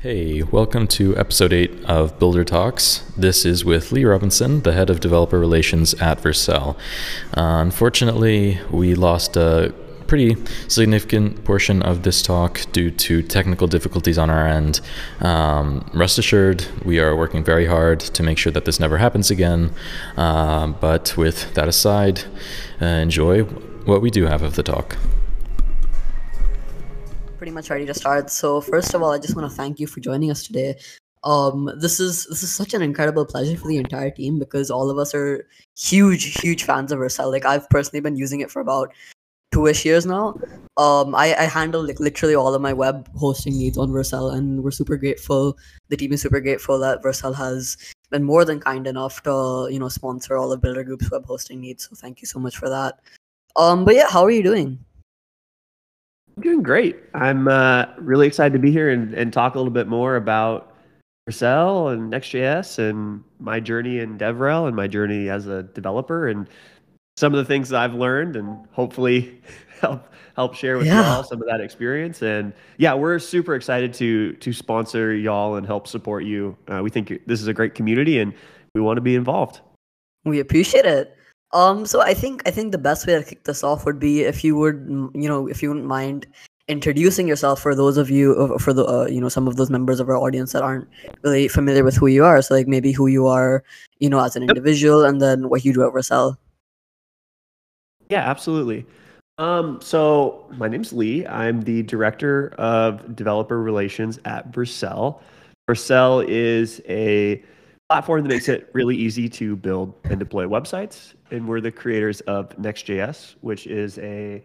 Hey, welcome to episode 8 of Builder Talks. This is with Lee Robinson, the head of developer relations at Vercel. Uh, unfortunately, we lost a pretty significant portion of this talk due to technical difficulties on our end. Um, rest assured, we are working very hard to make sure that this never happens again. Uh, but with that aside, uh, enjoy what we do have of the talk pretty much ready to start. So first of all, I just want to thank you for joining us today. Um, this is this is such an incredible pleasure for the entire team because all of us are huge, huge fans of Vercel. Like I've personally been using it for about two-ish years now. Um, I, I handle like literally all of my web hosting needs on Vercel, and we're super grateful. The team is super grateful that Vercel has been more than kind enough to you know sponsor all of BuilderGroop's web hosting needs. So thank you so much for that. Um, but yeah, how are you doing? I'm doing great. I'm uh, really excited to be here and, and talk a little bit more about Vercel and Next.js and my journey in DevRel and my journey as a developer and some of the things that I've learned and hopefully help help share with yeah. y'all some of that experience. And yeah, we're super excited to to sponsor y'all and help support you. Uh, we think this is a great community and we want to be involved. We appreciate it. Um, so I think I think the best way to kick this off would be if you would, you know, if you wouldn't mind introducing yourself for those of you uh, for the uh, you know some of those members of our audience that aren't really familiar with who you are. So like maybe who you are, you know, as an individual, and then what you do at Vercel. Yeah, absolutely. Um, so my name's Lee. I'm the director of developer relations at Vercel. Vercel is a platform that makes it really easy to build and deploy websites. And we're the creators of Next.js, which is a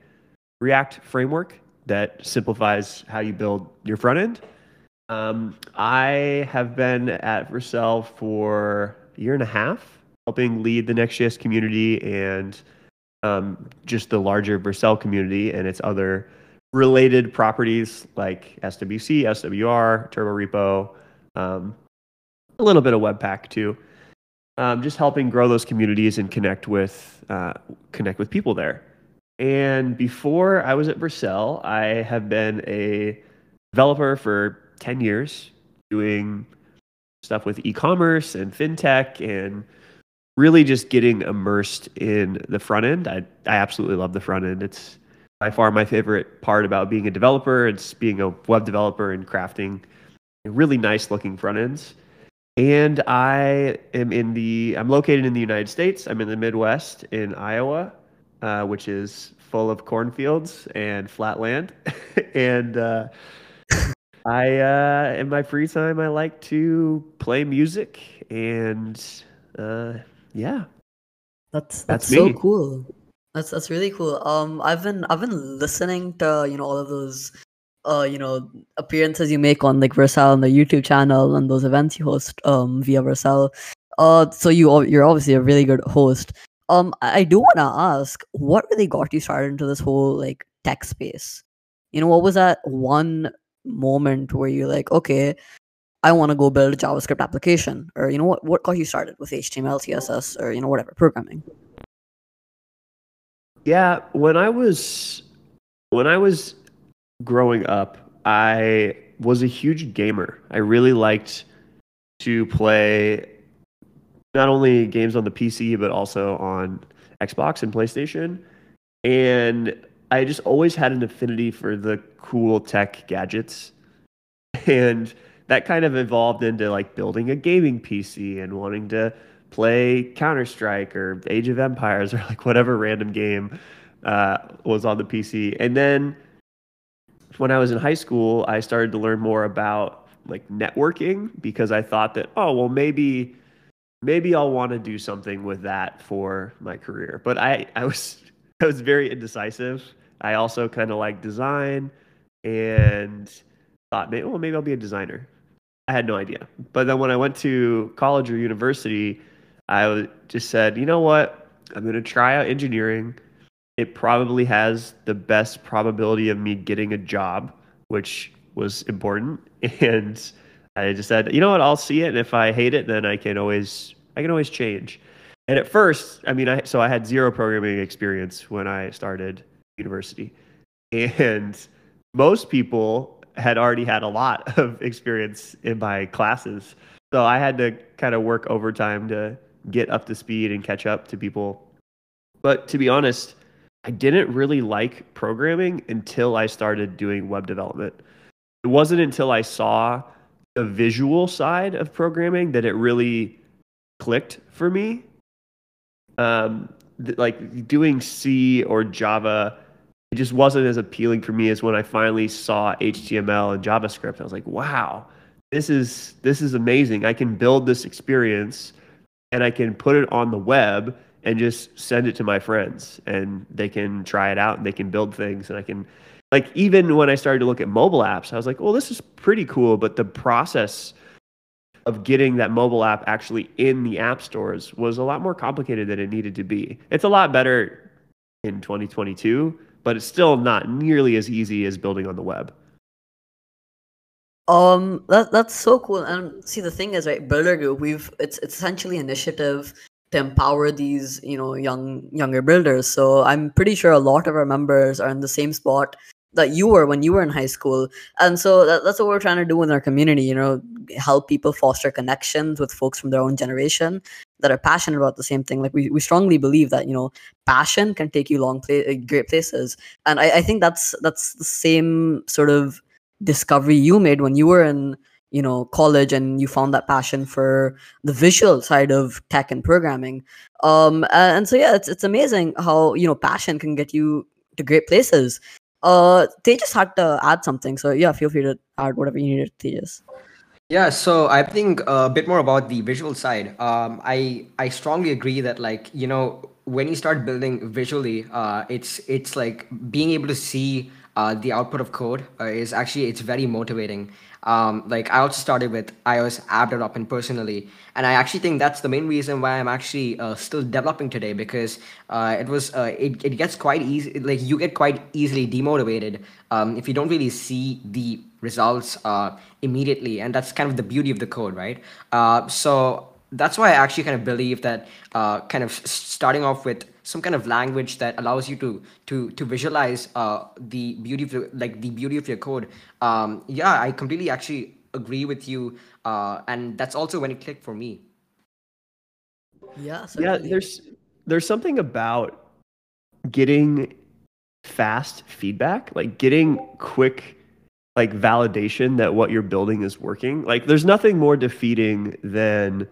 React framework that simplifies how you build your front end. Um, I have been at Vercel for a year and a half, helping lead the Next.js community and um, just the larger Vercel community and its other related properties like SWC, SWR, Turborepo, um, a little bit of Webpack too. Um, just helping grow those communities and connect with uh, connect with people there. And before I was at Vercel, I have been a developer for 10 years, doing stuff with e-commerce and fintech and really just getting immersed in the front end. I, I absolutely love the front end. It's by far my favorite part about being a developer. It's being a web developer and crafting really nice looking front ends. And I am in the, I'm located in the United States. I'm in the Midwest in Iowa, uh, which is full of cornfields and flat land. and uh, I, uh, in my free time, I like to play music. And uh, yeah. That's, that's, that's so cool. That's that's really cool. Um, I've been I've been listening to you know all of those uh, you know, appearances you make on like Vercel on the YouTube channel and those events you host um via Vercel. Uh, so you you're obviously a really good host. Um, I do want to ask, what really got you started into this whole like tech space? You know, what was that one moment where you're like, okay, I want to go build a JavaScript application, or you know, what what got you started with HTML, CSS, or you know, whatever programming? Yeah, when I was when I was growing up, I was a huge gamer. I really liked to play not only games on the PC but also on Xbox and PlayStation. And I just always had an affinity for the cool tech gadgets. And that kind of evolved into like building a gaming PC and wanting to play Counter Strike or Age of Empires or like whatever random game uh, was on the PC. And then when I was in high school, I started to learn more about like networking because I thought that, oh, well, maybe maybe I'll want to do something with that for my career. But I, I was I was very indecisive. I also kind of like design and thought, maybe, well, maybe I'll be a designer. I had no idea. But then when I went to college or university, I just said, you know what? I'm going to try out engineering it probably has the best probability of me getting a job, which was important. And I just said, you know what, I'll see it, and if I hate it, then I can always I can always change. And at first, I mean, I so I had zero programming experience when I started university, and most people had already had a lot of experience in my classes. So I had to kind of work overtime to get up to speed and catch up to people. But to be honest, I didn't really like programming until I started doing web development. It wasn't until I saw the visual side of programming that it really clicked for me. Um, th- like doing C or Java, it just wasn't as appealing for me as when I finally saw HTML and JavaScript. I was like, wow, this is this is amazing. I can build this experience and I can put it on the web and just send it to my friends and they can try it out and they can build things and I can like even when I started to look at mobile apps, I was like, well, this is pretty cool, but the process of getting that mobile app actually in the app stores was a lot more complicated than it needed to be. It's a lot better in 2022, but it's still not nearly as easy as building on the web. Um, that that's so cool. And see, the thing is, right, BuilderGroop, we've it's it's essentially initiative to empower these you know young younger builders. So I'm pretty sure a lot of our members are in the same spot that you were when you were in high school. And so that, that's what we're trying to do in our community you know help people foster connections with folks from their own generation that are passionate about the same thing. Like we, we strongly believe that you know passion can take you long uh, great places. And I, I think that's that's the same sort of discovery you made when you were in you know college and you found that passion for the visual side of tech and programming um and so yeah it's, it's amazing how you know passion can get you to great places uh, they just had to add something. So yeah, feel free to add whatever you needed, Tejas. Yeah, so I think a bit more about the visual side. Um, I I strongly agree that like you know when you start building visually, uh, it's it's like being able to see uh, the output of code uh, is actually it's very motivating um, like I also started with iOS app development personally, and I actually think that's the main reason why I'm actually uh, still developing today because uh, it was uh, it, it gets quite easy like you get quite easily demotivated um, if you don't really see the results uh, immediately, and that's kind of the beauty of the code, right? So that's why I actually kind of believe that uh, kind of starting off with some kind of language that allows you to to to visualize uh, the beauty of the, like the beauty of your code. Um, yeah, I completely actually agree with you, uh, and that's also when it clicked for me. Yeah, yeah. There's there's something about getting fast feedback, like getting quick like validation that what you're building is working. Like there's nothing more defeating than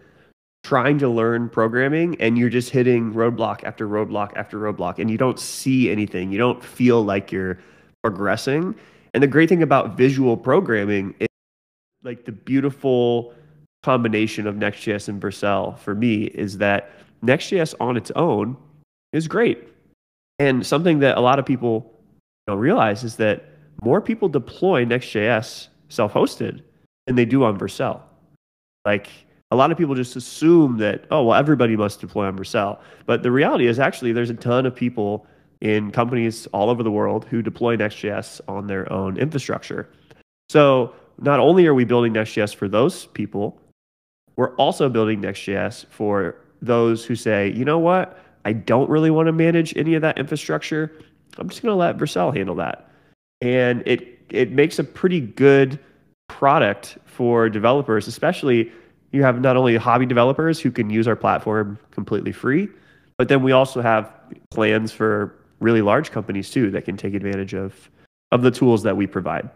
trying to learn programming and you're just hitting roadblock after roadblock after roadblock and you don't see anything. You don't feel like you're progressing. And the great thing about visual programming is like the beautiful combination of Next.js and Vercel for me is that Next.js on its own is great. And something that a lot of people don't realize is that more people deploy Next.js self-hosted than they do on Vercel. Like a lot of people just assume that oh well everybody must deploy on Vercel, but the reality is actually there's a ton of people in companies all over the world who deploy Next.js on their own infrastructure. So not only are we building Next.js for those people, we're also building Next.js for those who say, you know what, I don't really want to manage any of that infrastructure. I'm just going to let Vercel handle that, and it it makes a pretty good product for developers, especially you have not only hobby developers who can use our platform completely free, but then we also have plans for really large companies too that can take advantage of of the tools that we provide.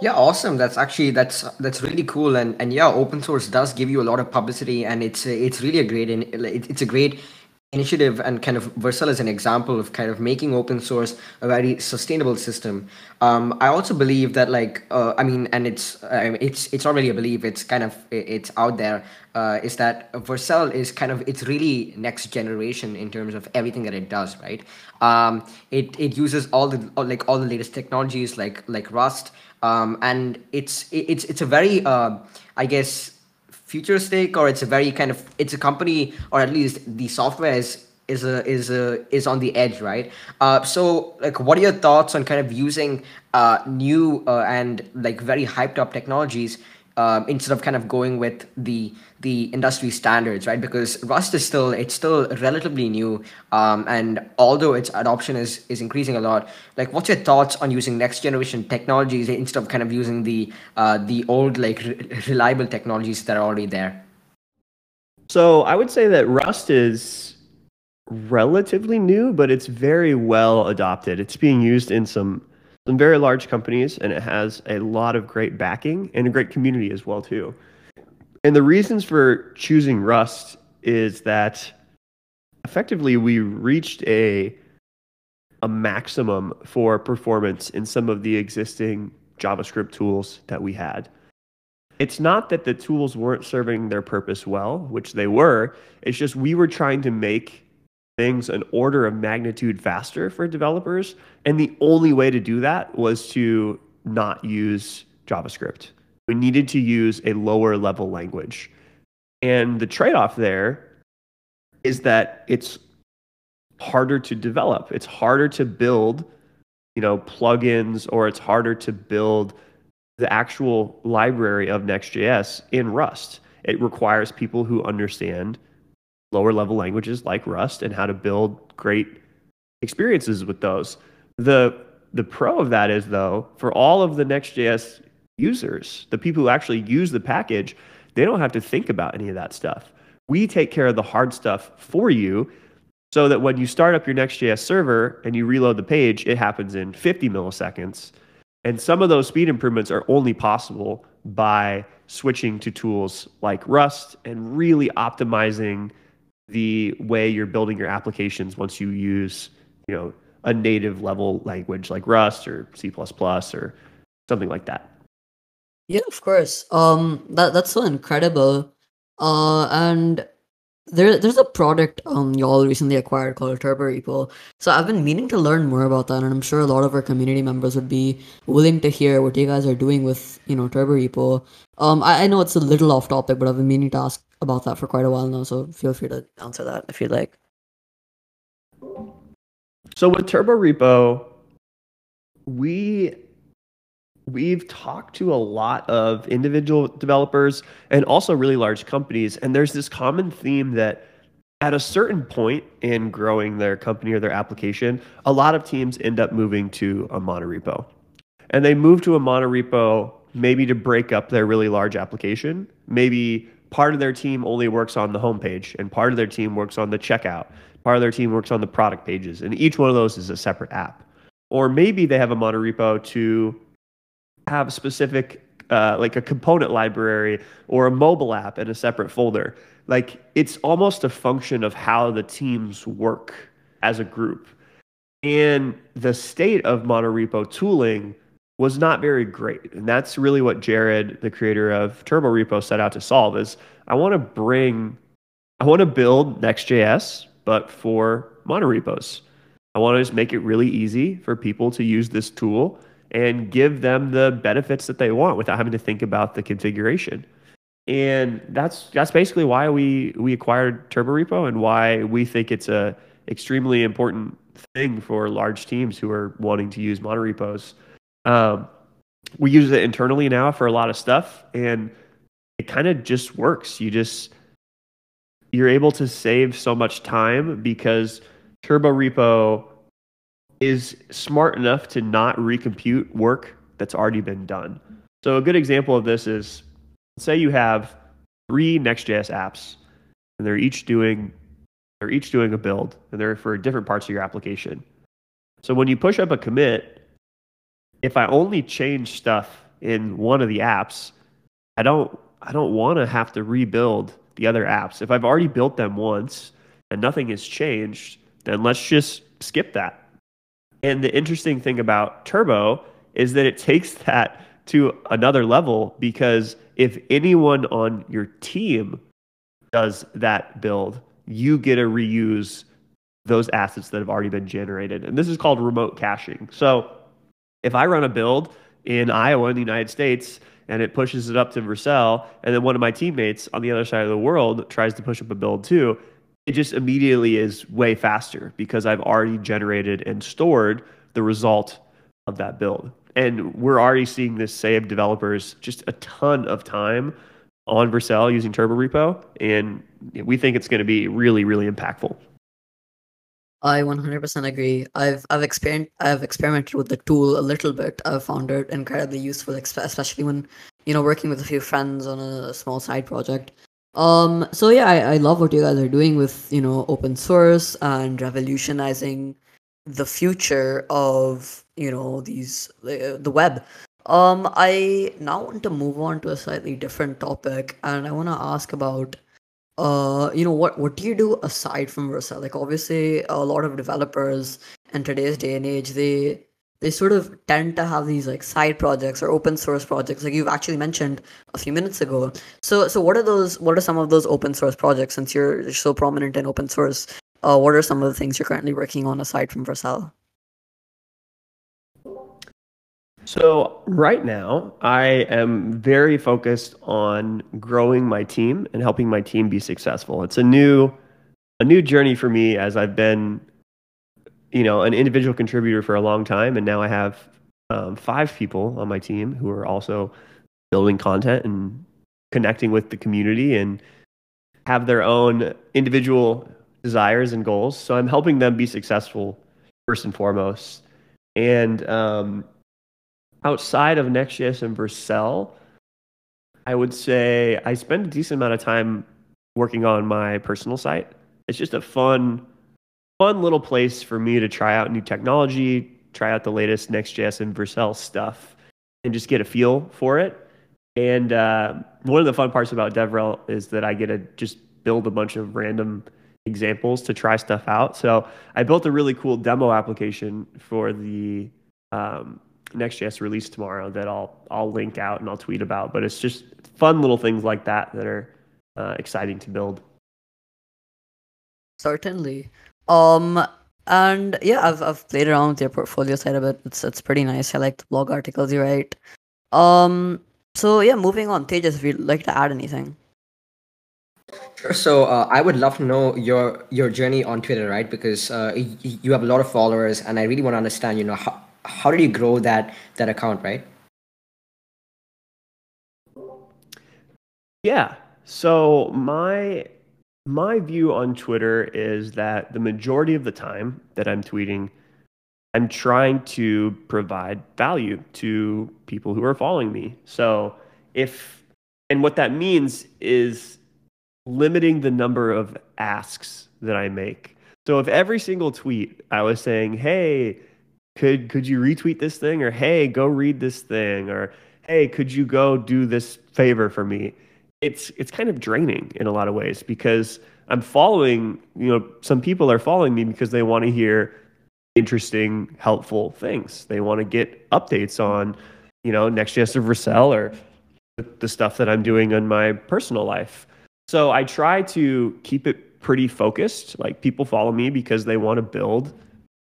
Yeah, awesome. That's actually that's that's really cool, and and yeah, open source does give you a lot of publicity, and it's it's really a great it's a great initiative and kind of Vercel is an example of kind of making open source a very sustainable system. Um, I also believe that like uh, I mean, and it's uh, it's it's not really a belief. It's kind of it's out there. Uh, is that Vercel is kind of it's really next generation in terms of everything that it does. Right. Um, it it uses all the like all the latest technologies like like Rust. Um, and it's it's it's a very uh, I guess futuristic or it's a very kind of it's a company or at least the software is is a is a is on the edge right? Uh, so like what are your thoughts on kind of using uh, new uh, and like very hyped up technologies um, instead of kind of going with the the industry standards, right? Because Rust is still it's still relatively new, um, and although its adoption is is increasing a lot, like what's your thoughts on using next generation technologies instead of kind of using the uh, the old like re- reliable technologies that are already there? So I would say that Rust is relatively new, but it's very well adopted. It's being used in some some very large companies, and it has a lot of great backing and a great community as well too. And the reasons for choosing Rust is that effectively we reached a a maximum for performance in some of the existing JavaScript tools that we had. It's not that the tools weren't serving their purpose well, which they were. It's just we were trying to make things an order of magnitude faster for developers. And the only way to do that was to not use JavaScript. We needed to use a lower level language. And the trade off there is that it's harder to develop. It's harder to build, you know, plugins or it's harder to build the actual library of Next.js in Rust. It requires people who understand lower level languages like Rust and how to build great experiences with those. The the pro of that is though, for all of the Next.js users, the people who actually use the package, they don't have to think about any of that stuff. We take care of the hard stuff for you so that when you start up your Next.js server and you reload the page, it happens in 50 milliseconds. And some of those speed improvements are only possible by switching to tools like Rust and really optimizing the way you're building your applications once you use, you know, a native level language like Rust or C++ or something like that. Yeah, of course. Um, that that's so incredible. Uh, and there there's a product um y'all recently acquired called Turborepo. So I've been meaning to learn more about that, and I'm sure a lot of our community members would be willing to hear what you guys are doing with you know Turborepo. Um, I, I know it's a little off topic, but I've been meaning to ask about that for quite a while now. So feel free to answer that if you'd like. So with Turborepo, we we've talked to a lot of individual developers and also really large companies and there's this common theme that at a certain point in growing their company or their application a lot of teams end up moving to a monorepo and they move to a monorepo maybe to break up their really large application. Maybe part of their team only works on the homepage and part of their team works on the checkout. Part of their team works on the product pages and each one of those is a separate app. Or maybe they have a monorepo to have specific uh, like a component library or a mobile app in a separate folder. Like it's almost a function of how the teams work as a group. And the state of monorepo tooling was not very great. And that's really what Jared, the creator of Turborepo, set out to solve is I want to bring I want to build Next.js, but for monorepos. I want to just make it really easy for people to use this tool and give them the benefits that they want without having to think about the configuration. And that's that's basically why we we acquired Turborepo and why we think it's a extremely important thing for large teams who are wanting to use monorepos. Um, we use it internally now for a lot of stuff, and it kind of just works. You just you're able to save so much time because Turborepo is smart enough to not recompute work that's already been done. So a good example of this is say you have three Next.js apps and they're each doing they're each doing a build and they're for different parts of your application. So when you push up a commit, if I only change stuff in one of the apps, I don't I don't want to have to rebuild the other apps. If I've already built them once and nothing has changed, then let's just skip that and the interesting thing about Turbo is that it takes that to another level because if anyone on your team does that build, you get to reuse those assets that have already been generated. And this is called remote caching. So if I run a build in Iowa in the United States and it pushes it up to Vercel, and then one of my teammates on the other side of the world tries to push up a build too, it just immediately is way faster because I've already generated and stored the result of that build. and we're already seeing this save developers just a ton of time on Vercel using Turborepo, and we think it's going to be really, really impactful. I 100% agree. I've I've experienced I've experimented with the tool a little bit. I've found it incredibly useful, especially when you know working with a few friends on a small side project. Um, so yeah, I, I love what you guys are doing with you know open source and revolutionizing the future of you know these the web. Um, I now want to move on to a slightly different topic, and I want to ask about uh you know what what do you do aside from vercel like obviously a lot of developers in today's day and age they they sort of tend to have these like side projects or open source projects like you've actually mentioned a few minutes ago so so what are those what are some of those open source projects since you're so prominent in open source uh, what are some of the things you're currently working on aside from vercel So right now, I am very focused on growing my team and helping my team be successful. It's a new a new journey for me as I've been, you know, an individual contributor for a long time, and now I have um, five people on my team who are also building content and connecting with the community and have their own individual desires and goals. So I'm helping them be successful first and foremost. And um, outside of Next.js and Vercel, I would say I spend a decent amount of time working on my personal site. It's just a fun, fun little place for me to try out new technology, try out the latest Next.js and Vercel stuff, and just get a feel for it. And uh, one of the fun parts about DevRel is that I get to just build a bunch of random examples to try stuff out. So I built a really cool demo application for the um, Next.js release tomorrow that I'll I'll link out and I'll tweet about. But it's just fun little things like that that are uh, exciting to build. Certainly. Um, and yeah, I've I've played around with your portfolio side of it. It's it's pretty nice. I like the blog articles you write. Um, so yeah, moving on. Tejas, if you'd like to add anything. Sure. So uh, I would love to know your your journey on Twitter, right? Because uh, you have a lot of followers, and I really want to understand, you know, how how did you grow that that account, right? Yeah. So my my view on Twitter is that the majority of the time that I'm tweeting, I'm trying to provide value to people who are following me. So if and what that means is limiting the number of asks that I make. So if every single tweet I was saying, "Hey, could could you retweet this thing or hey go read this thing or hey could you go do this favor for me it's it's kind of draining in a lot of ways because i'm following you know some people are following me because they want to hear interesting helpful things they want to get updates on you know next.js or vercel or the stuff that i'm doing in my personal life so i try to keep it pretty focused like people follow me because they want to build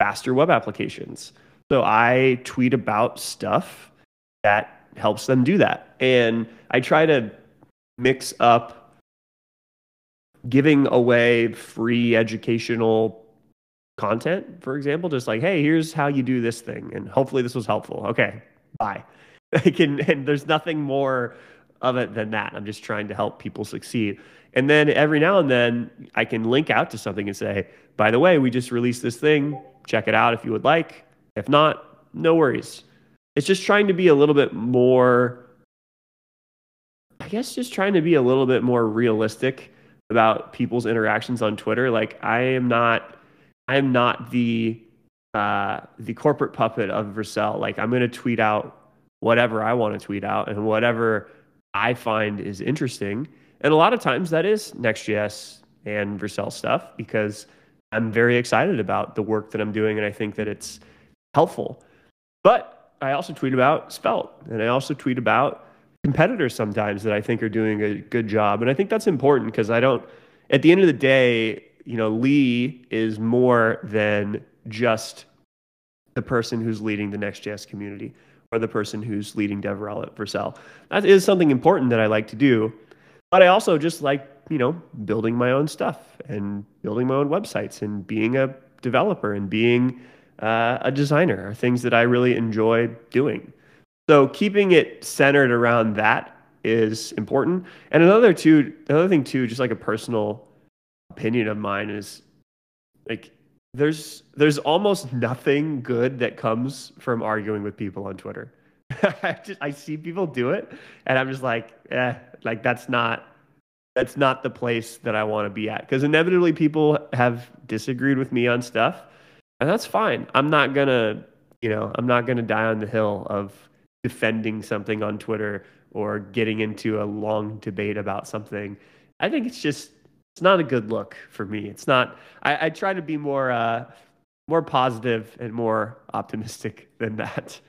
faster web applications. So I tweet about stuff that helps them do that. And I try to mix up giving away free educational content, for example, just like, hey, here's how you do this thing. And hopefully this was helpful. Okay, bye. I can, and there's nothing more of it than that. I'm just trying to help people succeed. And then every now and then I can link out to something and say, by the way, we just released this thing check it out if you would like. If not, no worries. It's just trying to be a little bit more, guess, just trying to be a little bit more realistic about people's interactions on Twitter. Like I am not, I am not the uh, the corporate puppet of Vercel. Like I'm going to tweet out whatever I want to tweet out and whatever I find is interesting. And a lot of times that is Next.js and Vercel stuff because I'm very excited about the work that I'm doing, and I think that it's helpful. But I also tweet about Svelte and I also tweet about competitors sometimes that I think are doing a good job, and I think that's important because I don't. At the end of the day, you know, Lee is more than just the person who's leading the Next.js community or the person who's leading DevRel at Vercel. That is something important that I like to do, but I also just like you know, building my own stuff and building my own websites and being a developer and being uh, a designer are things that I really enjoy doing. So keeping it centered around that is important. And another too, another thing too, just like a personal opinion of mine is like there's there's almost nothing good that comes from arguing with people on Twitter. I just I see people do it and I'm just like, eh, like that's not that's not the place that I want to be at. Because inevitably people have disagreed with me on stuff. And that's fine. I'm not gonna, you know, I'm not gonna die on the hill of defending something on Twitter or getting into a long debate about something. I think it's just it's not a good look for me. It's not. I, I try to be more uh, more positive and more optimistic than that.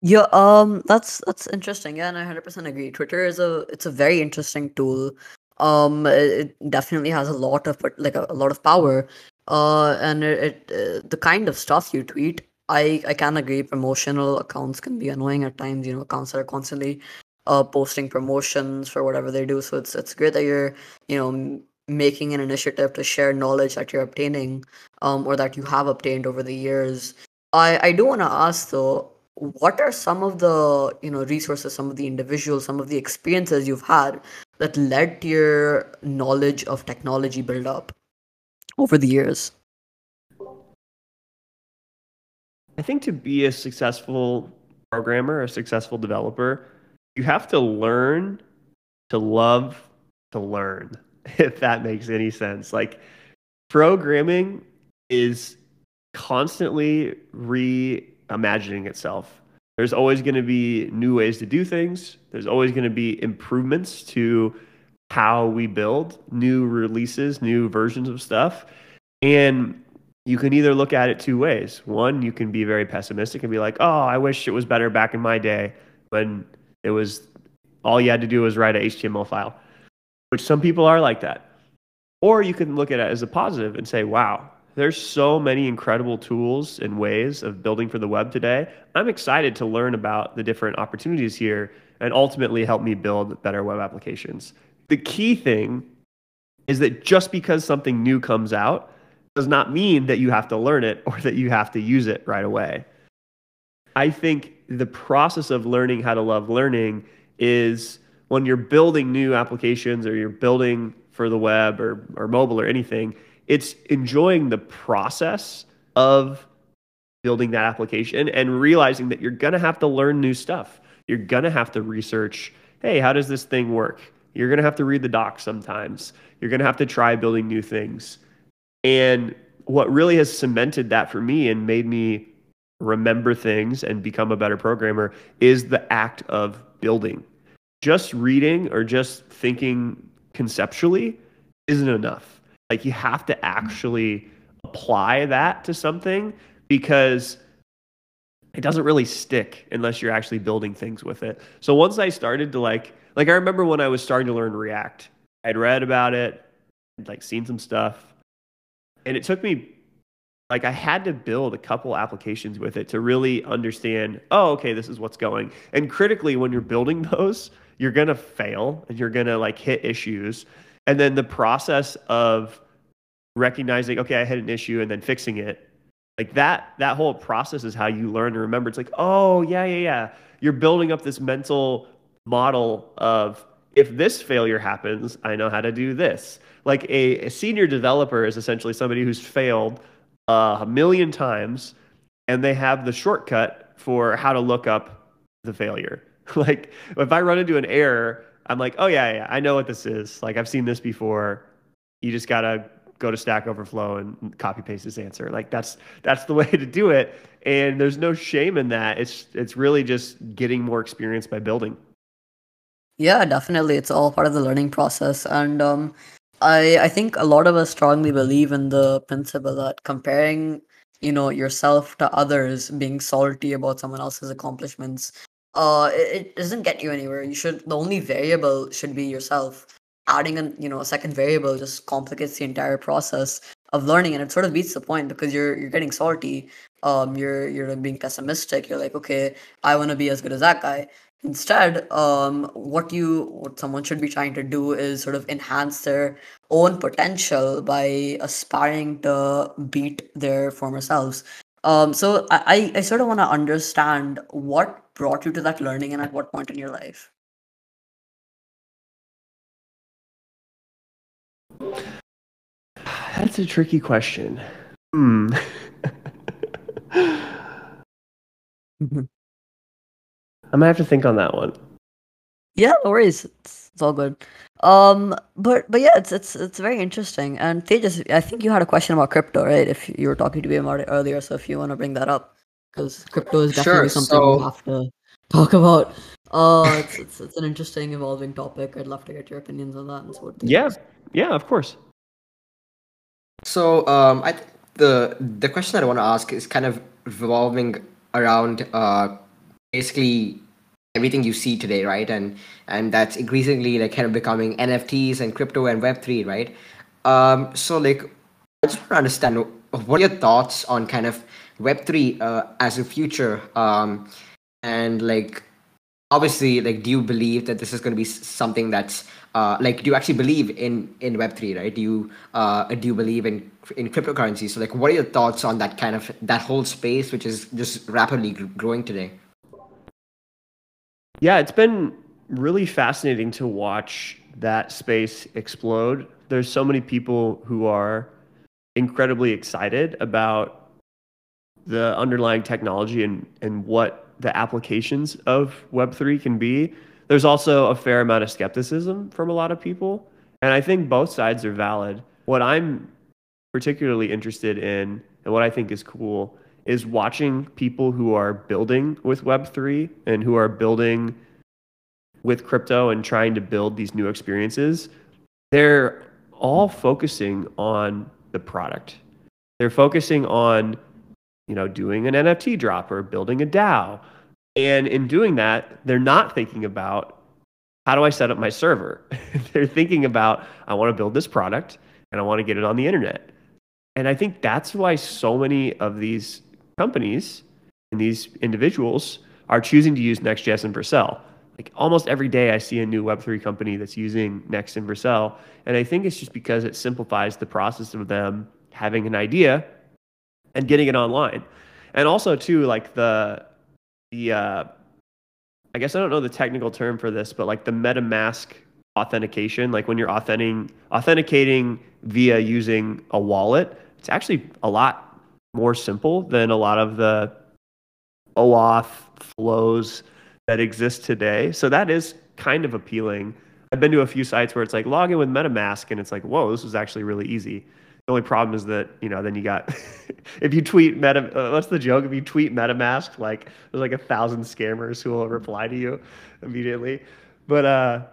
Yeah, um, that's that's interesting. Yeah, and I hundred percent agree. Twitter is a it's a very interesting tool. Um, it, it definitely has a lot of like a, a lot of power. Uh, and it, it uh, the kind of stuff you tweet I I can agree. Promotional accounts can be annoying at times. You know, accounts that are constantly uh, posting promotions for whatever they do. So it's it's great that you're you know making an initiative to share knowledge that you're obtaining um, or that you have obtained over the years. I I do want to ask though, what are some of the you know resources, some of the individuals, some of the experiences you've had that led to your knowledge of technology build up over the years? I think to be a successful programmer, a successful developer, you have to learn to love to learn, if that makes any sense. Like programming is constantly reimagining itself. There's always going to be new ways to do things. There's always going to be improvements to how we build, new releases, new versions of stuff. And you can either look at it two ways. One, you can be very pessimistic and be like, "Oh, I wish it was better back in my day when it was all you had to do was write a HTML file." Which some people are like that. Or you can look at it as a positive and say, "Wow, there's so many incredible tools and ways of building for the web today. I'm excited to learn about the different opportunities here and ultimately help me build better web applications." The key thing is that just because something new comes out does not mean that you have to learn it or that you have to use it right away. I think the process of learning how to love learning is when you're building new applications or you're building for the web or, or mobile or anything, it's enjoying the process of building that application and realizing that you're going to have to learn new stuff. You're going to have to research hey, how does this thing work? You're going to have to read the docs sometimes. You're going to have to try building new things. And what really has cemented that for me and made me remember things and become a better programmer is the act of building. Just reading or just thinking conceptually isn't enough. Like you have to actually apply that to something because it doesn't really stick unless you're actually building things with it. So once I started to like like I remember when I was starting to learn React, I'd read about it, I'd like seen some stuff, and it took me like I had to build a couple applications with it to really understand, oh, okay, this is what's going. And critically, when you're building those, you're gonna fail and you're gonna like hit issues. And then the process of recognizing, okay, I hit an issue and then fixing it, like that, that whole process is how you learn and remember. It's like, oh yeah, yeah, yeah. You're building up this mental model of if this failure happens, I know how to do this like a, a senior developer is essentially somebody who's failed uh, a million times and they have the shortcut for how to look up the failure. like if I run into an error, I'm like, oh yeah, yeah, I know what this is. Like I've seen this before. You just gotta go to Stack Overflow and copy paste this answer. Like that's that's the way to do it. And there's no shame in that. It's it's really just getting more experience by building. Yeah, definitely. It's all part of the learning process. And um I I think a lot of us strongly believe in the principle that comparing, you know, yourself to others, being salty about someone else's accomplishments, uh, it, it doesn't get you anywhere. You should the only variable should be yourself. Adding a you know a second variable just complicates the entire process of learning, and it sort of beats the point because you're you're getting salty. Um, you're you're being pessimistic. You're like, okay, I want to be as good as that guy Instead, um, what you what someone should be trying to do is sort of enhance their own potential by aspiring to beat their former selves. Um, so I, I sort of want to understand what brought you to that learning and at what point in your life. That's a tricky question. Hmm. I'm gonna have to think on that one. Yeah, no worries. It's, it's all good. Um, but but yeah, it's it's it's very interesting. And Tejas, I think you had a question about crypto, right? If you were talking to me about it earlier, so if you want to bring that up, because crypto is definitely sure, something so... we have to talk about. Uh, it's, it's it's an interesting, evolving topic. I'd love to get your opinions on that and so Yeah, yeah, of course. So um, I th- the the question that I want to ask is kind of revolving around uh, basically everything you see today, right? And and that's increasingly like kind of becoming NFTs and crypto and Web three, right? Um, so like, I just want to understand what are your thoughts on kind of Web three uh, as a future, um, and like obviously like do you believe that this is going to be something that's uh, like do you actually believe in in web3 right do you uh, do you believe in in cryptocurrency so like what are your thoughts on that kind of that whole space which is just rapidly growing today yeah it's been really fascinating to watch that space explode there's so many people who are incredibly excited about the underlying technology and and what the applications of Web3 can be, there's also a fair amount of skepticism from a lot of people. And I think both sides are valid. What I'm particularly interested in and what I think is cool is watching people who are building with Web3 and who are building with crypto and trying to build these new experiences. They're all focusing on the product. They're focusing on you know, doing an NFT drop or building a DAO. And in doing that, they're not thinking about how do I set up my server? they're thinking about I want to build this product and I want to get it on the internet. And I think that's why so many of these companies and these individuals are choosing to use Next.js and Vercel. Like almost every day, I see a new Web3 company that's using Next and Vercel. And I think it's just because it simplifies the process of them having an idea and getting it online. And also too, like the the uh, I guess I don't know the technical term for this, but like the MetaMask authentication, like when you're authenticating authenticating via using a wallet, it's actually a lot more simple than a lot of the OAuth flows that exist today. So that is kind of appealing. I've been to a few sites where it's like log in with MetaMask and it's like, whoa, this is actually really easy. The only problem is that you know then you got if you tweet Meta, uh, what's the joke? If you tweet MetaMask, like there's like a thousand scammers who will reply to you immediately. But uh,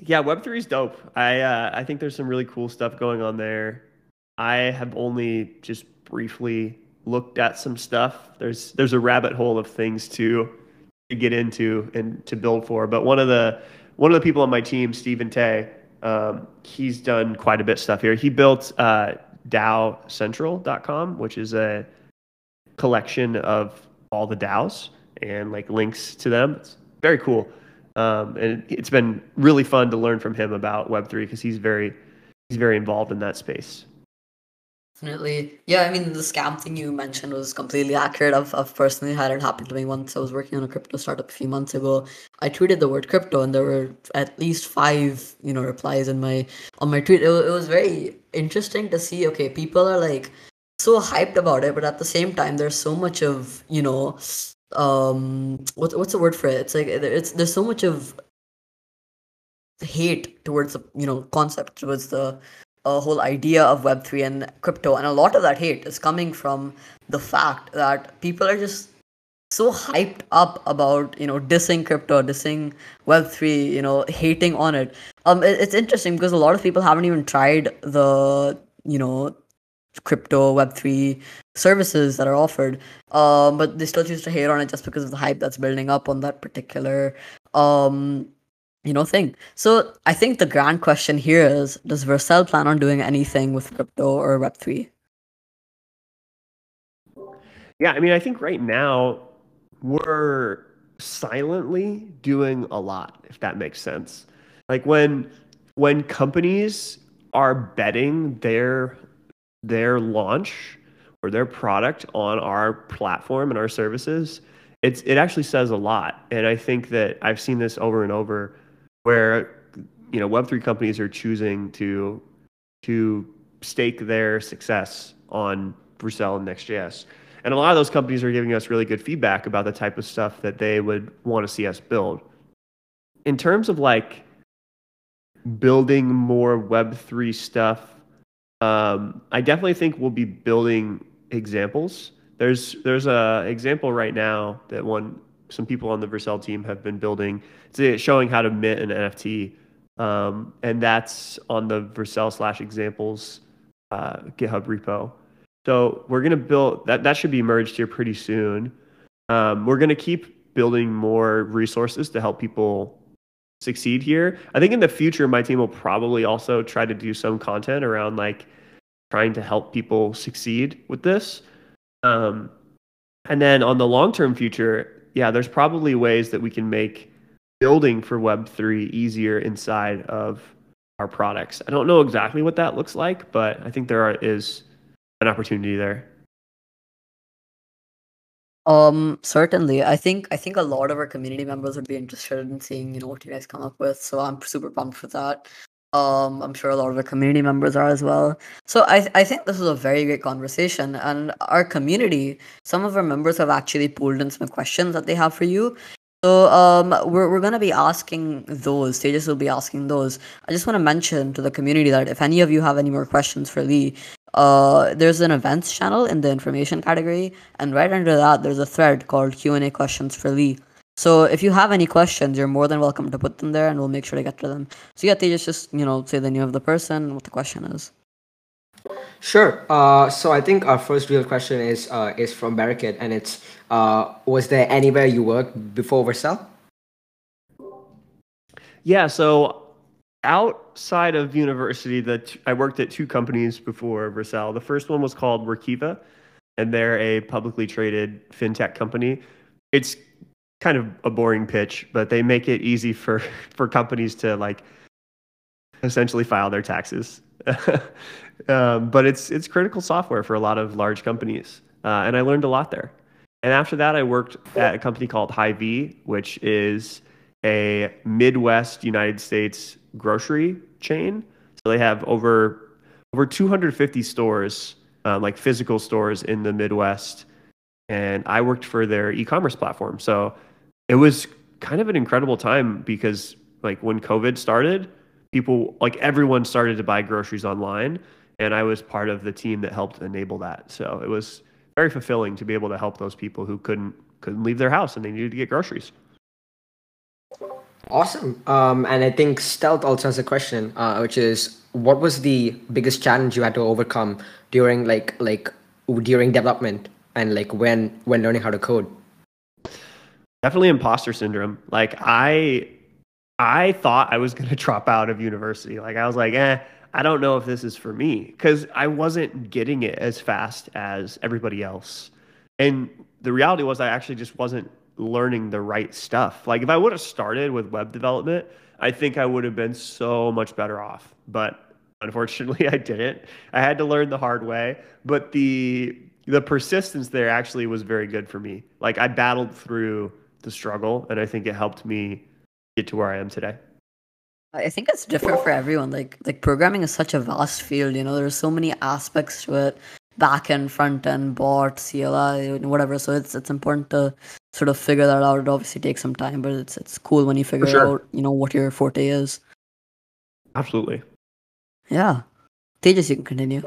yeah, Web three is dope. I uh, I think there's some really cool stuff going on there. I have only just briefly looked at some stuff. There's there's a rabbit hole of things to to get into and to build for. But one of the one of the people on my team, Steven Tey, um, he's done quite a bit of stuff here. He built uh, DAOCentral.com, which is a collection of all the DAOs and like links to them. It's very cool. Um, and it's been really fun to learn from him about Web3 because he's very he's very involved in that space. Definitely. Yeah, I mean, the scam thing you mentioned was completely accurate. I've, I've personally had it happen to me once. I was working on a crypto startup a few months ago. I tweeted the word crypto, and there were at least five, you know, replies in my on my tweet. It, it was very interesting to see. Okay, people are like so hyped about it, but at the same time, there's so much of you know, um, what's what's the word for it? It's like it's there's so much of hate towards the you know concept towards the a whole idea of Web3 and crypto. And a lot of that hate is coming from the fact that people are just so hyped up about you know dissing crypto dissing web3 you know hating on it um it, it's interesting because a lot of people haven't even tried the you know crypto web3 services that are offered um but they still choose to hate on it just because of the hype that's building up on that particular um you know thing. So I think the grand question here is: Does Vercel plan on doing anything with crypto or Web three? Yeah, I mean, I think right now we're silently doing a lot, if that makes sense. Like when when companies are betting their their launch or their product on our platform and our services, it's it actually says a lot. And I think that I've seen this over and over where you know Web3 companies are choosing to to stake their success on Vercel and Next.js. And a lot of those companies are giving us really good feedback about the type of stuff that they would want to see us build. In terms of like building more Web3 stuff, um, I definitely think we'll be building examples. There's there's a example right now that one some people on the Vercel team have been building. It's showing how to mint an NFT, um, and that's on the Vercel slash examples uh, GitHub repo. So we're gonna build that. That should be merged here pretty soon. Um, we're gonna keep building more resources to help people succeed here. I think in the future, my team will probably also try to do some content around like trying to help people succeed with this. Um, and then on the long term future, yeah, there's probably ways that we can make building for Web3 easier inside of our products. I don't know exactly what that looks like, but I think there are, is an opportunity there. Um, certainly. I think I think a lot of our community members would be interested in seeing, you know, what you guys come up with. So I'm super pumped for that. Um, I'm sure a lot of our community members are as well. So I I think this was a very great conversation, and our community, some of our members have actually pulled in some questions that they have for you. So um, we're we're gonna be asking those. Tejas will be asking those. I just want to mention to the community that if any of you have any more questions for Lee, uh, there's an events channel in the information category, and right under that, there's a thread called Q and A questions for Lee. So if you have any questions, you're more than welcome to put them there, and we'll make sure to get to them. So yeah, Tejas, just you know, say the name of the person and what the question is. Sure. Uh, so I think our first real question is uh, is from Barricade, and it's uh, was there anywhere you worked before Vercel? Yeah. So outside of university, that I worked at two companies before Vercel. The first one was called Workiva, and they're a publicly traded fintech company. It's kind of a boring pitch, but they make it easy for for companies to like essentially file their taxes. um, but it's it's critical software for a lot of large companies, uh, and I learned a lot there. And after that, I worked at a company called Hy-Vee, which is a Midwest United States grocery chain. So they have over over 250 stores, uh, like physical stores in the Midwest. And I worked for their e-commerce platform. So it was kind of an incredible time because like when COVID started, people like everyone started to buy groceries online and I was part of the team that helped enable that. So it was very fulfilling to be able to help those people who couldn't couldn't leave their house and they needed to get groceries. Awesome. Um, and I think Stealth also has a question, uh, which is, what was the biggest challenge you had to overcome during like like during development and like when when learning how to code? Definitely imposter syndrome. Like I I thought I was going to drop out of university. Like I was like, eh, I don't know if this is for me because I wasn't getting it as fast as everybody else. And the reality was, I actually just wasn't learning the right stuff. Like if I would have started with web development, I think I would have been so much better off. But unfortunately, I didn't. I had to learn the hard way. But the the persistence there actually was very good for me. Like I battled through the struggle, and I think it helped me get to where I am today. I think it's different for everyone. Like like programming is such a vast field. You know, there's so many aspects to it back end, front end, bot, CLI, whatever. So it's it's important to sort of figure that out. It obviously takes some time, but it's it's cool when you figure sure. out you know what your forte is. Absolutely. Yeah. Tejas, you can continue.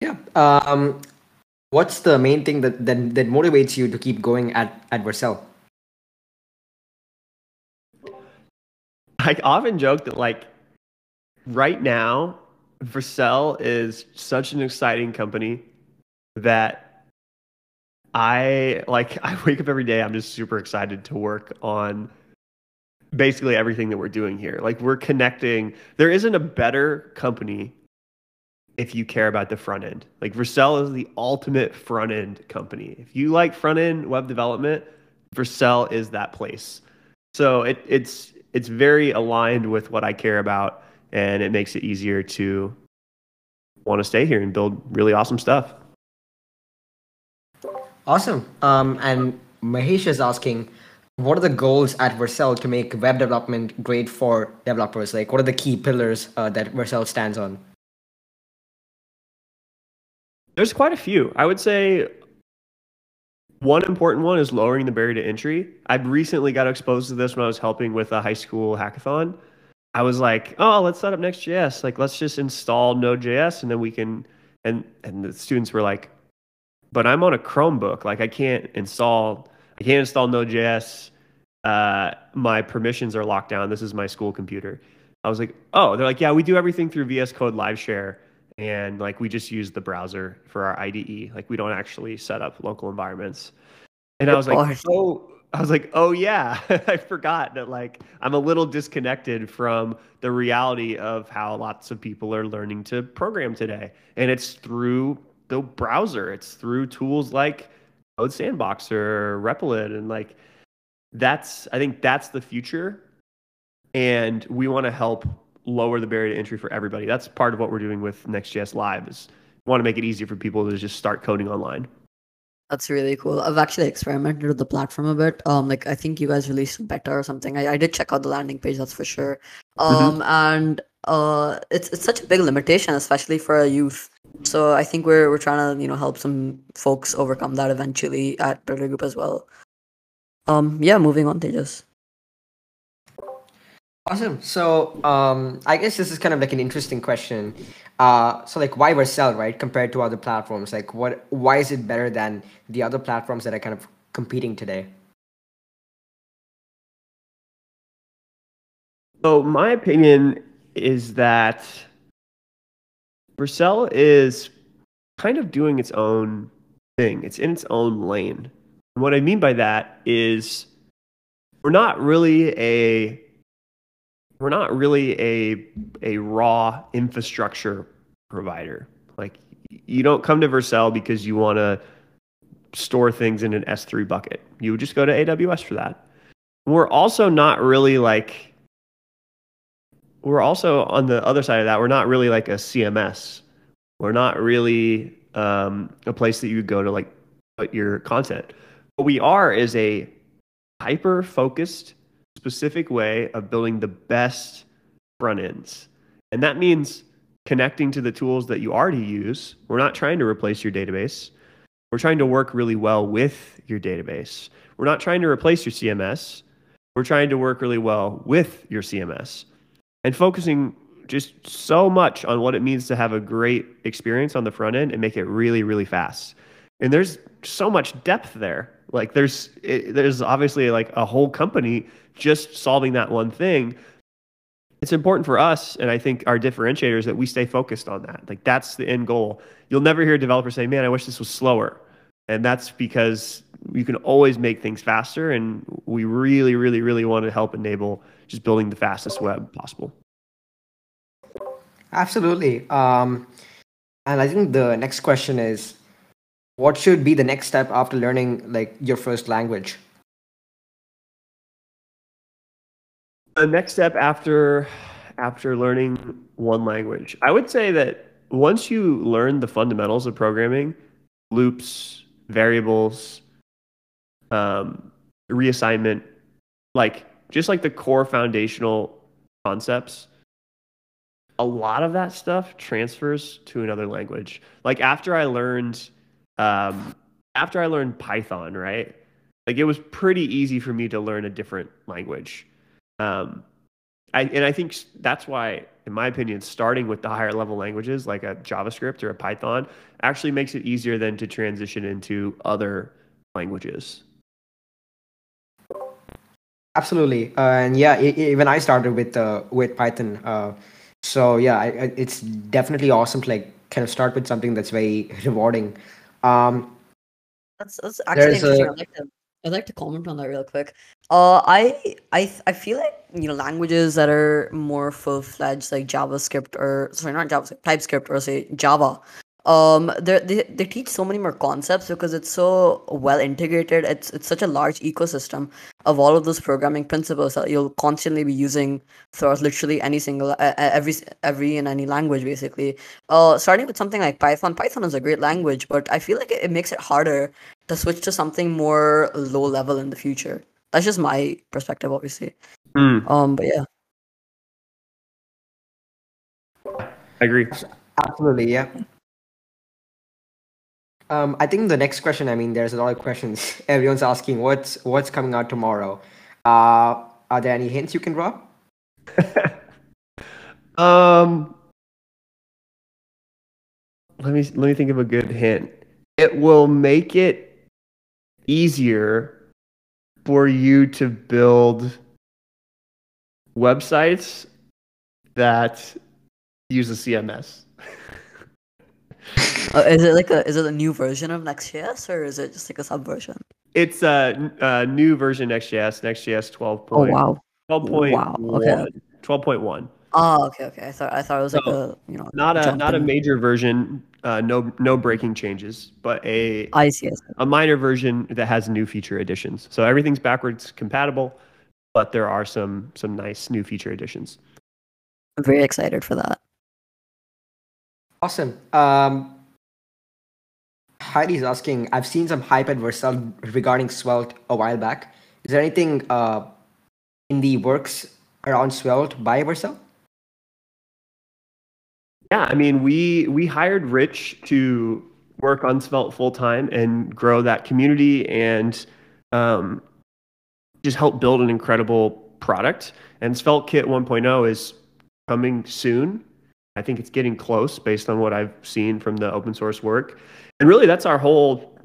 Yeah. Um, what's the main thing that, that that motivates you to keep going at at Vercel? I often joke that like right now Vercel is such an exciting company that I like I wake up every day I'm just super excited to work on basically everything that we're doing here. Like we're connecting there isn't a better company if you care about the front end. Like Vercel is the ultimate front end company. If you like front end web development, Vercel is that place. So it, it's it's very aligned with what I care about and it makes it easier to want to stay here and build really awesome stuff. Awesome. Um, and Mahesh is asking, what are the goals at Vercel to make web development great for developers? Like, what are the key pillars uh, that Vercel stands on? There's quite a few. I would say one important one is lowering the barrier to entry. I recently got exposed to this when I was helping with a high school hackathon. I was like, oh, let's set up Next.js. Like, let's just install Node.js and then we can. And and the students were like, but I'm on a Chromebook. Like, I can't install. I can't install Node.js. Uh, my permissions are locked down. This is my school computer. I was like, oh, they're like, yeah, we do everything through VS Code Live Share and like we just use the browser for our IDE. Like we don't actually set up local environments. And I was like, oh, I was like, oh yeah, I forgot that like I'm a little disconnected from the reality of how lots of people are learning to program today, and it's through the browser. It's through tools like Code Sandbox or Replit, and like that's I think that's the future, and we want to help lower the barrier to entry for everybody. That's part of what we're doing with Next.js Live is we want to make it easier for people to just start coding online. That's really cool. I've actually experimented with the platform a bit. Um, like I think you guys released beta or something. I, I did check out the landing page, that's for sure. Mm-hmm. Um, mm-hmm. and uh, it's it's such a big limitation, especially for a youth. So I think we're we're trying to you know help some folks overcome that eventually at BuilderGroop as well. Um, yeah, moving on, Tejas. Awesome. So um, I guess this is kind of like an interesting question. Uh, so like why Vercel, right, compared to other platforms? Like what why is it better than the other platforms that are kind of competing today? So my opinion is that Vercel is kind of doing its own thing. It's in its own lane. And what I mean by that is we're not really a we're not really a a raw infrastructure provider. Like you don't come to Vercel because you want to store things in an S3 bucket. You would just go to AWS for that. We're also not really like we're also on the other side of that. We're not really like a CMS. We're not really um, a place that you go to like put your content. What we are is a hyper focused specific way of building the best front ends. And that means connecting to the tools that you already use. We're not trying to replace your database. We're trying to work really well with your database. We're not trying to replace your CMS. We're trying to work really well with your CMS and focusing just so much on what it means to have a great experience on the front end and make it really, really fast. And there's so much depth there. Like there's it, there's obviously like a whole company just solving that one thing. It's important for us, and I think our differentiators that we stay focused on that. Like that's the end goal. You'll never hear a developer say, "Man, I wish this was slower," and that's because you can always make things faster, and we really, really, really want to help enable just building the fastest web possible. Absolutely. Um, and I think the next question is what should be the next step after learning like your first language the next step after after learning one language i would say that once you learn the fundamentals of programming loops variables um, reassignment like just like the core foundational concepts a lot of that stuff transfers to another language like after i learned um, after I learned Python, right? Like it was pretty easy for me to learn a different language. Um, I, and I think that's why, in my opinion, starting with the higher level languages like a JavaScript or a Python actually makes it easier than to transition into other languages. Absolutely, uh, and yeah, even I started with uh, with Python. Uh, so yeah, I, I, it's definitely awesome to like kind of start with something that's very rewarding. Um, that's that's actually interesting. A... I'd, like to, I'd like to comment on that real quick. Uh, I I I feel like you know languages that are more full fledged like JavaScript or sorry not JavaScript TypeScript or say Java um they they teach so many more concepts because it's so well integrated it's it's such a large ecosystem of all of those programming principles that you'll constantly be using throughout literally any single every every in any language basically uh starting with something like python python is a great language but i feel like it, it makes it harder to switch to something more low level in the future. That's just my perspective, obviously. Mm. Um, but yeah. I agree. Absolutely, yeah. Um, I think the next question. I mean, there's a lot of questions. Everyone's asking what's what's coming out tomorrow. Uh, are there any hints you can drop? um, let me let me think of a good hint. It will make it easier for you to build websites that use a CMS. Uh, is it like a is it a new version of Next.js or is it just like a subversion? It's a, a new version Next.js, Next.js 12. Oh wow. 12.1. Wow, okay. 12.1. Oh, okay, okay. I thought I thought it was like a you know Not a not a major version, uh, no no breaking changes, but a I see. I see. a minor version that has new feature additions. So everything's backwards compatible, but there are some some nice new feature additions. I'm very excited for that. Awesome. Um, Heidi's asking. I've seen some hype at Vercel regarding Svelte a while back. Is there anything uh, in the works around Svelte by Vercel? Yeah, I mean, we we hired Rich to work on Svelte full time and grow that community and um, just help build an incredible product. And Svelte Kit 1.0 is coming soon. I think it's getting close based on what I've seen from the open source work. And really, that's our whole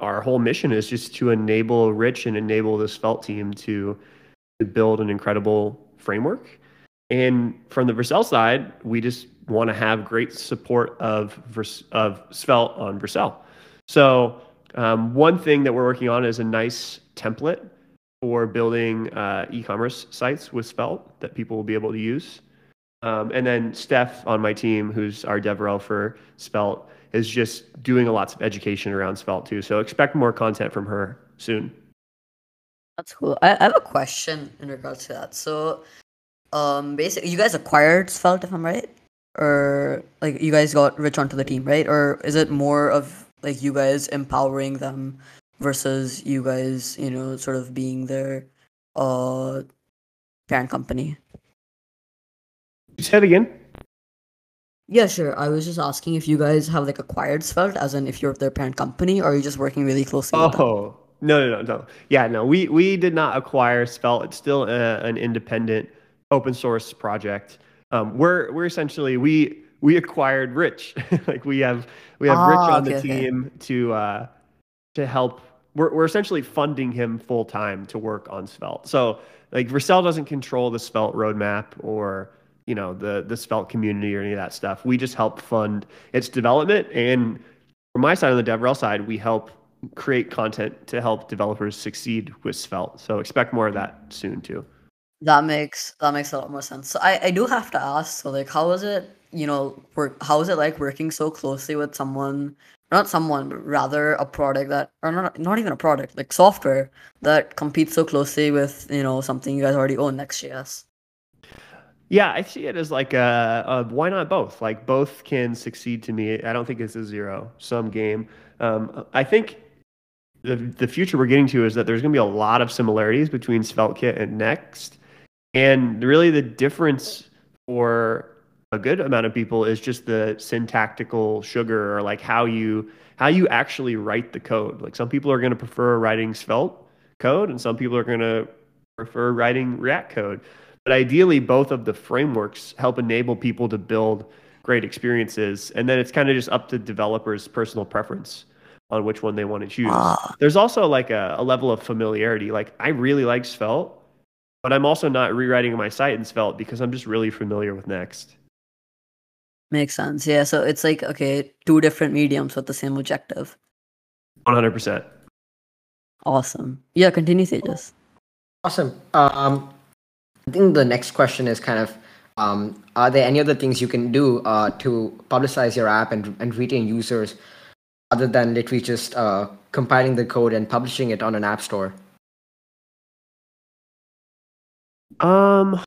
our whole mission is just to enable Rich and enable the Svelte team to to build an incredible framework. And from the Vercel side, we just want to have great support of of Svelte on Vercel. So um, one thing that we're working on is a nice template for building uh, e-commerce sites with Svelte that people will be able to use. Um, and then Steph on my team, who's our DevRel for Svelte, is just doing a lots of education around Svelte too. So expect more content from her soon. That's cool. I, I have a question in regards to that. So, um, basically, you guys acquired Svelte, if I'm right, or like you guys got Rich onto the team, right? Or is it more of like you guys empowering them versus you guys, you know, sort of being their uh parent company? Say it again. Yeah, sure. I was just asking if you guys have like acquired Svelte, as in if you're their parent company, or are you just working really closely with them? Oh no no no no yeah no we we did not acquire Svelte. It's still a, an independent open source project. Um, we're we're essentially we we acquired Rich. like we have we have Rich Ah, on the okay, okay. team to uh, to help. We're we're essentially funding him full time to work on Svelte. So like Vercel doesn't control the Svelte roadmap or you know the the Svelte community or any of that stuff. We just help fund its development and from my side on the DevRel side, we help create content to help developers succeed with Svelte. So expect more of that soon too. That makes that makes a lot more sense. So I, I do have to ask, so like how is it, you know, work how is it like working so closely with someone not someone, but rather a product that or not not even a product, like software that competes so closely with, you know, something you guys already own, Next.js. Yeah, I see it as like a, a why not both? Like both can succeed to me. I don't think it's a zero sum game. Um, I think the the future we're getting to is that there's going to be a lot of similarities between SvelteKit and Next, and really the difference for a good amount of people is just the syntactical sugar or like how you how you actually write the code. Like some people are going to prefer writing Svelte code, and some people are going to prefer writing React code. But ideally, both of the frameworks help enable people to build great experiences, and then it's kind of just up to developers' personal preference on which one they want to choose. Ah. There's also like a, a level of familiarity. Like I really like Svelte, but I'm also not rewriting my site in Svelte because I'm just really familiar with Next. Makes sense. Yeah. So it's like okay, two different mediums with the same objective. 100%. Awesome. Yeah, continue Tejas. Awesome. Um, I think the next question is kind of um, are there any other things you can do uh, to publicize your app and, and retain users other than literally just uh, compiling the code and publishing it on an app store? Um,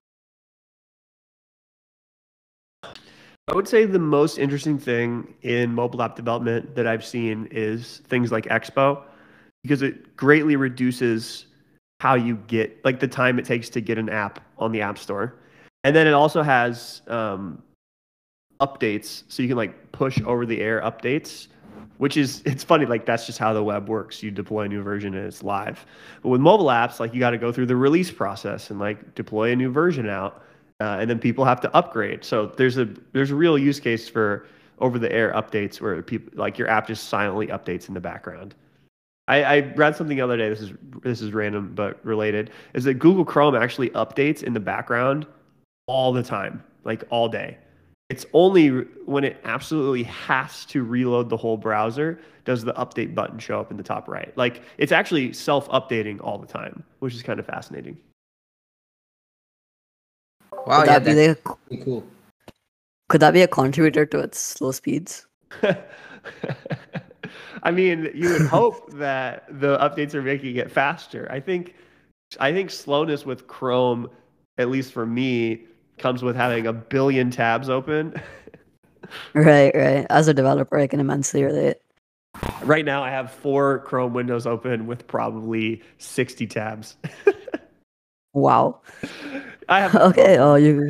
I would say the most interesting thing in mobile app development that I've seen is things like Expo. because it greatly reduces how you get like the time it takes to get an app on the app store and then it also has um, updates so you can like push over the air updates which is it's funny like that's just how the web works you deploy a new version and it's live but with mobile apps like you got to go through the release process and like deploy a new version out uh, and then people have to upgrade so there's a there's a real use case for over the air updates where people like your app just silently updates in the background I, I read something the other day. This is this is random but related. Is that Google Chrome actually updates in the background all the time, like all day. It's only when it absolutely has to reload the whole browser does the update button show up in the top right. Like it's actually self-updating all the time, which is kind of fascinating. Wow, Could yeah, that be that's the- cool. Could that be a contributor to its slow speeds? I mean, you would hope that the updates are making it faster. I think I think slowness with Chrome, at least for me, comes with having a billion tabs open. Right, right. As a developer, I can immensely relate. right now I have 4 Chrome windows open with probably 60 tabs. Wow. I have Okay. Oh, you.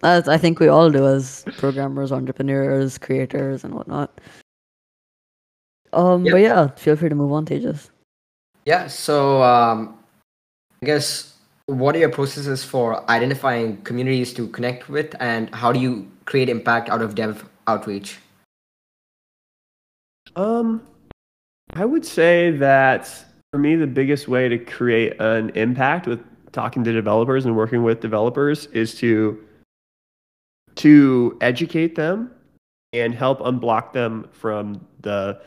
That's, I think we all do as programmers, entrepreneurs, creators, and whatnot. Um, Yep. but yeah, feel free to move on, Tejas. Yeah, so um, I guess what are your processes for identifying communities to connect with, and how do you create impact out of dev outreach? Um, I would say that for me, the biggest way to create an impact with talking to developers and working with developers is to to educate them and help unblock them from the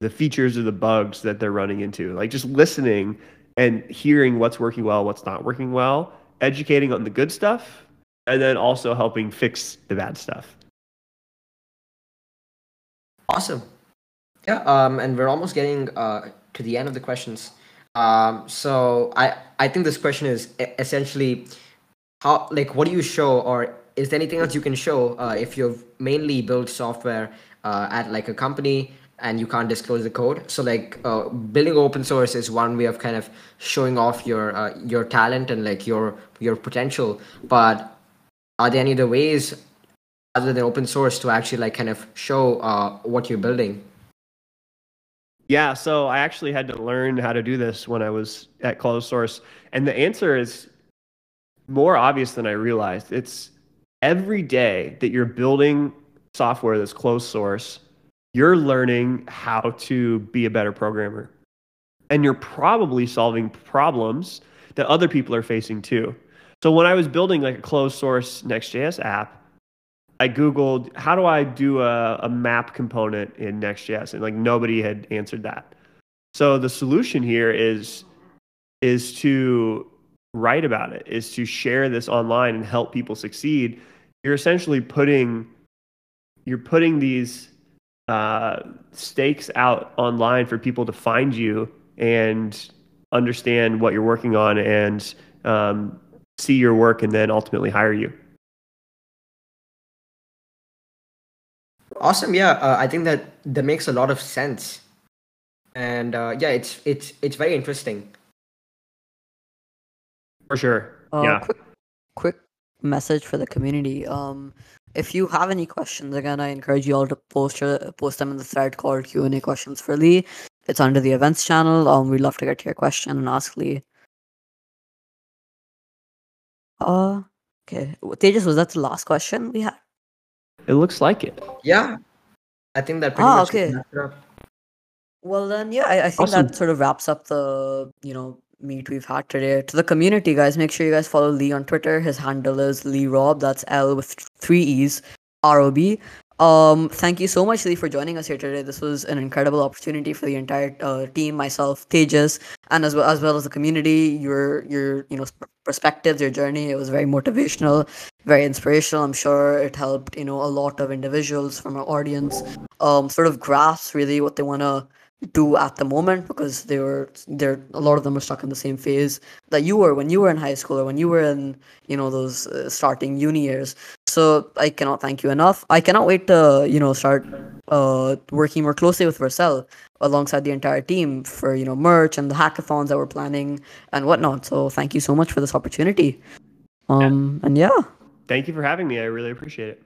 the features or the bugs that they're running into. Like just listening and hearing what's working well, what's not working well, educating on the good stuff, and then also helping fix the bad stuff. Awesome. Yeah, um, and we're almost getting uh, to the end of the questions. Um, so I I think this question is essentially how like what do you show, or is there anything else you can show uh, if you've mainly built software uh, at like a company and you can't disclose the code? So like uh, building open source is one way of kind of showing off your uh, your talent and like your your potential. But are there any other ways other than open source to actually like kind of show uh, what you're building? Yeah, so I actually had to learn how to do this when I was at closed source. And the answer is more obvious than I realized. It's every day that you're building software that's closed source, you're learning how to be a better programmer. And you're probably solving problems that other people are facing too. So when I was building like a closed source Next.js app, I Googled how do I do a, a map component in Next.js, and like nobody had answered that. So the solution here is is to write about it, is to share this online and help people succeed. You're essentially putting you're putting these uh, stakes out online for people to find you and understand what you're working on and um, see your work and then ultimately hire you. Awesome. Yeah, uh, I think that that makes a lot of sense, and uh, yeah, it's it's it's very interesting. For sure. Uh, yeah. Quick, quick message for the community. Um, if you have any questions, again, I encourage you all to post your, post them in the thread called Q and A questions for Lee. It's under the events channel. Um, we'd love to get to your question and ask Lee. Uh, okay. Tejas, was that the last question we had? It looks like it. Yeah, I think that pretty Ah, much okay. wraps it up. Well, then, yeah, I, I think Awesome. that sort of wraps up the you know meet we've had today. To the community, guys, make sure you guys follow Lee on Twitter. His handle is Lee Rob. That's L with three E's, R O B. Um, thank you so much, Lee, for joining us here today. This was an incredible opportunity for the entire uh, team, myself, Tejas, and as well as well as the community. Your your you know perspectives, your journey. It was very motivational, very inspirational. I'm sure it helped you know a lot of individuals from our audience um sort of grasp really what they want to do at the moment because they were they're a lot of them are stuck in the same phase that you were when you were in high school or when you were in you know those uh, starting uni years So I cannot thank you enough. I cannot wait to you know start uh, working more closely with Vercel alongside the entire team for you know merch and the hackathons that we're planning and whatnot. So thank you so much for this opportunity. Um and yeah. Thank you for having me. I really appreciate it.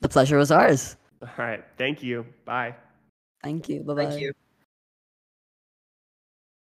The pleasure was ours. All right. Thank you. Bye. Thank you. Bye bye. Thank you.